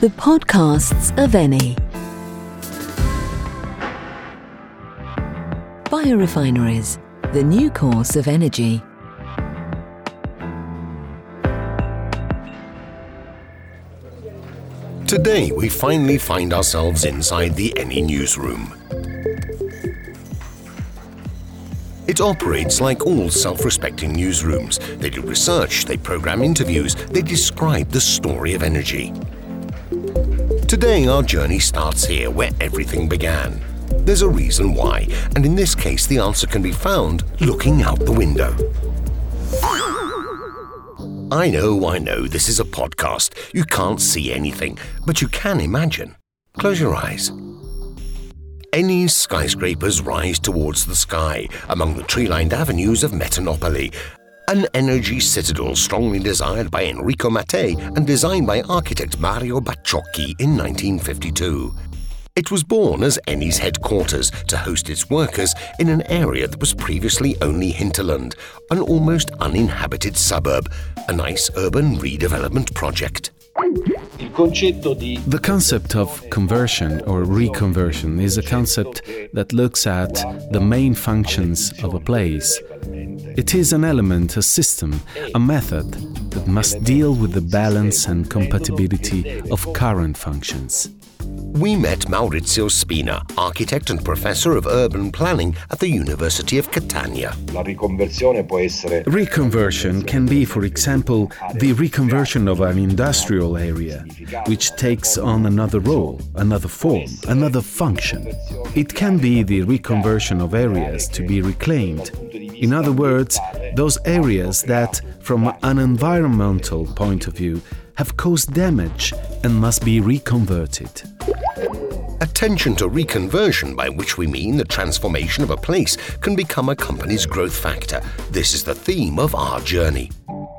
The podcasts of Eni. Biorefineries, the new course of energy. Today, we finally find ourselves inside the Eni newsroom. It operates like all self respecting newsrooms. They do research, they program interviews, they describe the story of energy. Today, our journey starts here where everything began. There's a reason why, and in this case, the answer can be found looking out the window. I know, I know, this is a podcast. You can't see anything, but you can imagine. Close your eyes. Eni skyscrapers rise towards the sky among the tree lined avenues of Metanopoli, an energy citadel strongly desired by Enrico Mattei and designed by architect Mario Bacciocchi in 1952. It was born as Eni's headquarters to host its workers in an area that was previously only hinterland, an almost uninhabited suburb, a nice urban redevelopment project. The concept of conversion or reconversion is a concept that looks at the main functions of a place. It is an element, a system, a method that must deal with the balance and compatibility of current functions we met Maurizio Spina, architect and professor of urban planning at the University of Catania. Reconversion can be, for example, the reconversion of an industrial area, which takes on another role, another form, another function. It can be the reconversion of areas to be reclaimed. In other words, those areas that, from an environmental point of view, have caused damage and must be reconverted. Attention to reconversion, by which we mean the transformation of a place, can become a company's growth factor. This is the theme of our journey.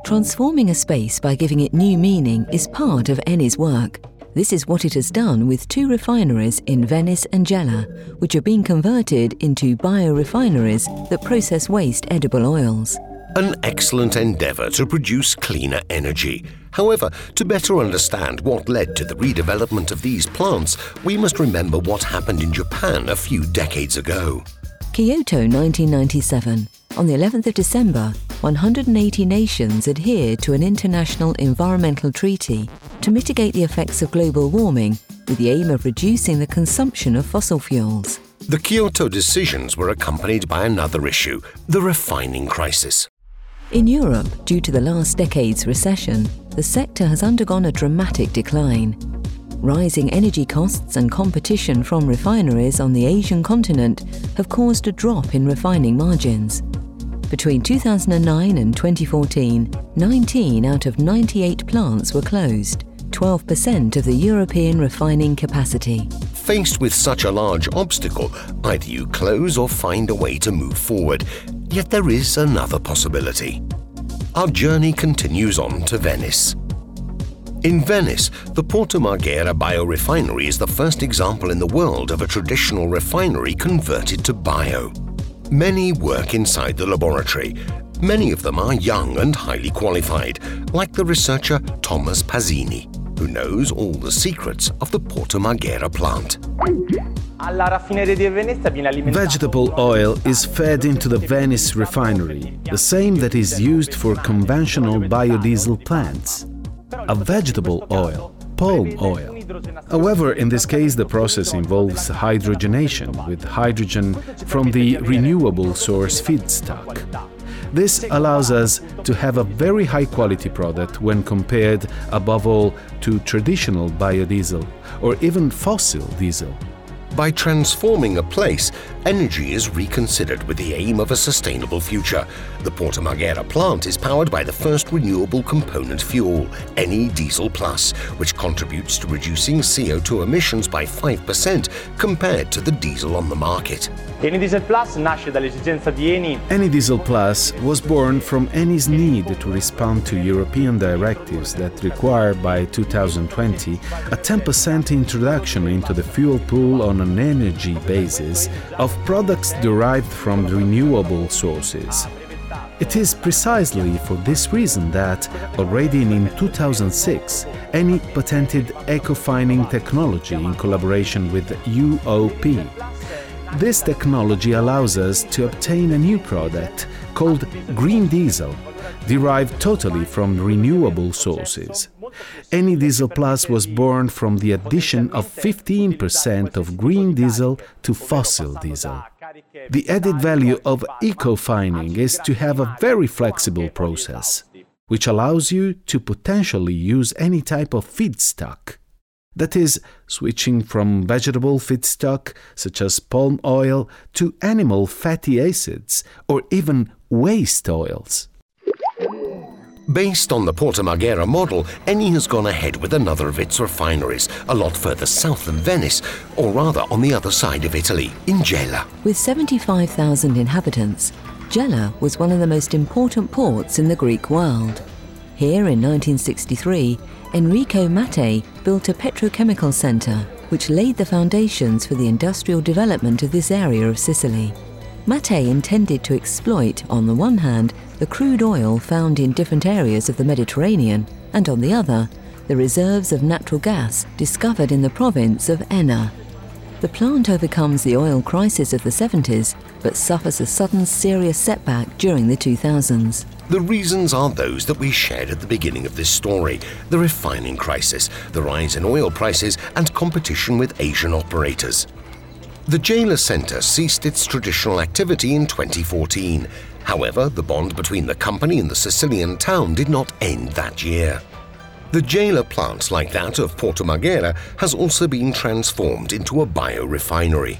Transforming a space by giving it new meaning is part of Eni's work. This is what it has done with two refineries in Venice and Gela, which are being converted into biorefineries that process waste edible oils an excellent endeavour to produce cleaner energy. However, to better understand what led to the redevelopment of these plants, we must remember what happened in Japan a few decades ago. Kyoto 1997. On the 11th of December, 180 nations adhered to an international environmental treaty to mitigate the effects of global warming with the aim of reducing the consumption of fossil fuels. The Kyoto decisions were accompanied by another issue the refining crisis. In Europe, due to the last decade's recession, the sector has undergone a dramatic decline. Rising energy costs and competition from refineries on the Asian continent have caused a drop in refining margins. Between 2009 and 2014, 19 out of 98 plants were closed, 12% of the European refining capacity. Faced with such a large obstacle, either you close or find a way to move forward. Yet there is another possibility. Our journey continues on to Venice. In Venice, the Porto Marghera biorefinery is the first example in the world of a traditional refinery converted to bio. Many work inside the laboratory. Many of them are young and highly qualified, like the researcher Thomas Pasini, who knows all the secrets of the Porto Marghera plant. Vegetable oil is fed into the Venice refinery, the same that is used for conventional biodiesel plants. A vegetable oil, palm oil. However, in this case, the process involves hydrogenation with hydrogen from the renewable source feedstock. This allows us to have a very high quality product when compared, above all, to traditional biodiesel or even fossil diesel. By transforming a place, energy is reconsidered with the aim of a sustainable future. The Porto Marghera plant is powered by the first renewable component fuel, Eni Diesel Plus, which contributes to reducing CO2 emissions by 5% compared to the diesel on the market. Eni Diesel Plus nasce dall'esigenza di Eni. Eni Diesel Plus was born from Eni's need to respond to European directives that require by 2020 a 10% introduction into the fuel pool on an energy basis of products derived from renewable sources. It is precisely for this reason that, already in 2006, Eni patented ecofining technology in collaboration with UOP. This technology allows us to obtain a new product called green diesel, derived totally from renewable sources. Eni Diesel Plus was born from the addition of 15% of green diesel to fossil diesel. The added value of eco-fining is to have a very flexible process, which allows you to potentially use any type of feedstock. That is, switching from vegetable feedstock, such as palm oil, to animal fatty acids or even waste oils. Based on the Porto Marghera model, Eni has gone ahead with another of its refineries, a lot further south than Venice, or rather on the other side of Italy, in Gela. With 75,000 inhabitants, Gela was one of the most important ports in the Greek world. Here in 1963, Enrico Mattei built a petrochemical centre which laid the foundations for the industrial development of this area of Sicily. Mattei intended to exploit, on the one hand, the crude oil found in different areas of the Mediterranean, and on the other, the reserves of natural gas discovered in the province of Enna. The plant overcomes the oil crisis of the 70s, but suffers a sudden serious setback during the 2000s. The reasons are those that we shared at the beginning of this story the refining crisis, the rise in oil prices, and competition with Asian operators. The Gela Centre ceased its traditional activity in 2014. However, the bond between the company and the Sicilian town did not end that year. The Gela plant, like that of Porto Marghera, has also been transformed into a biorefinery.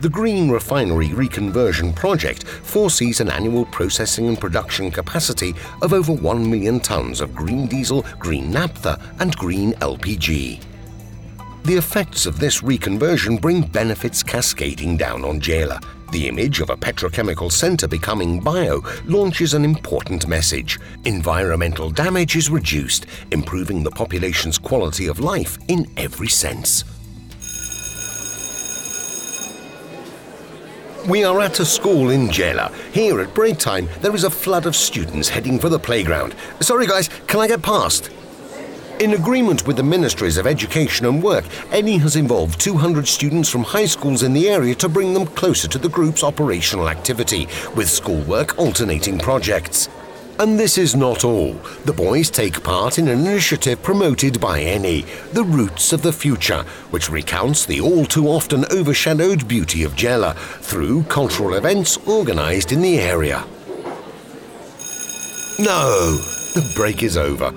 The Green Refinery Reconversion Project foresees an annual processing and production capacity of over 1 million tonnes of green diesel, green naphtha, and green LPG. The effects of this reconversion bring benefits cascading down on Gela. The image of a petrochemical centre becoming bio launches an important message. Environmental damage is reduced, improving the population's quality of life in every sense. We are at a school in Gela. Here at break time, there is a flood of students heading for the playground. Sorry, guys, can I get past? In agreement with the Ministries of Education and Work, Eni has involved 200 students from high schools in the area to bring them closer to the group's operational activity, with schoolwork alternating projects. And this is not all. The boys take part in an initiative promoted by Eni, The Roots of the Future, which recounts the all too often overshadowed beauty of Gela through cultural events organised in the area. No, the break is over.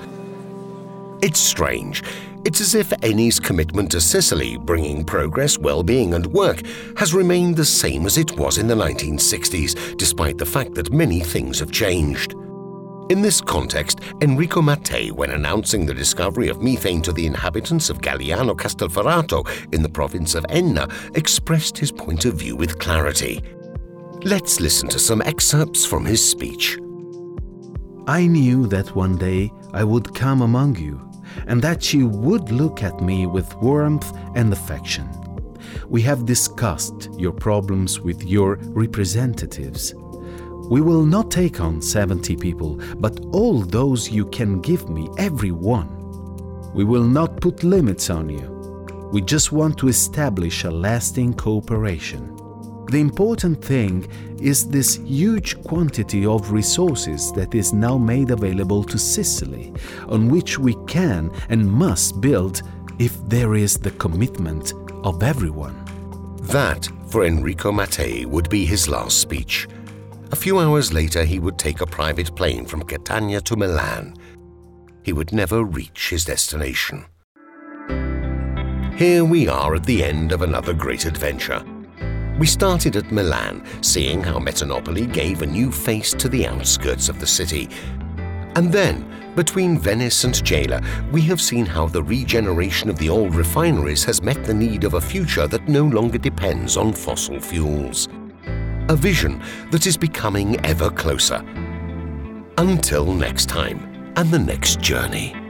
It's strange. It's as if Eni's commitment to Sicily, bringing progress, well-being and work, has remained the same as it was in the 1960s, despite the fact that many things have changed. In this context, Enrico Mattei, when announcing the discovery of methane to the inhabitants of Gagliano Castelferrato in the province of Enna, expressed his point of view with clarity. Let's listen to some excerpts from his speech. I knew that one day I would come among you and that she would look at me with warmth and affection. We have discussed your problems with your representatives. We will not take on 70 people, but all those you can give me, every one. We will not put limits on you. We just want to establish a lasting cooperation. The important thing is this huge quantity of resources that is now made available to Sicily, on which we can and must build if there is the commitment of everyone. That, for Enrico Mattei, would be his last speech. A few hours later, he would take a private plane from Catania to Milan. He would never reach his destination. Here we are at the end of another great adventure. We started at Milan, seeing how Metanopoli gave a new face to the outskirts of the city. And then, between Venice and Gela, we have seen how the regeneration of the old refineries has met the need of a future that no longer depends on fossil fuels. A vision that is becoming ever closer. Until next time and the next journey.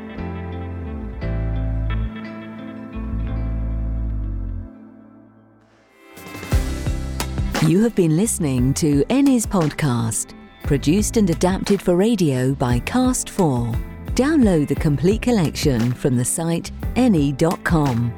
You have been listening to Eni's podcast. Produced and adapted for radio by Cast 4. Download the complete collection from the site eni.com.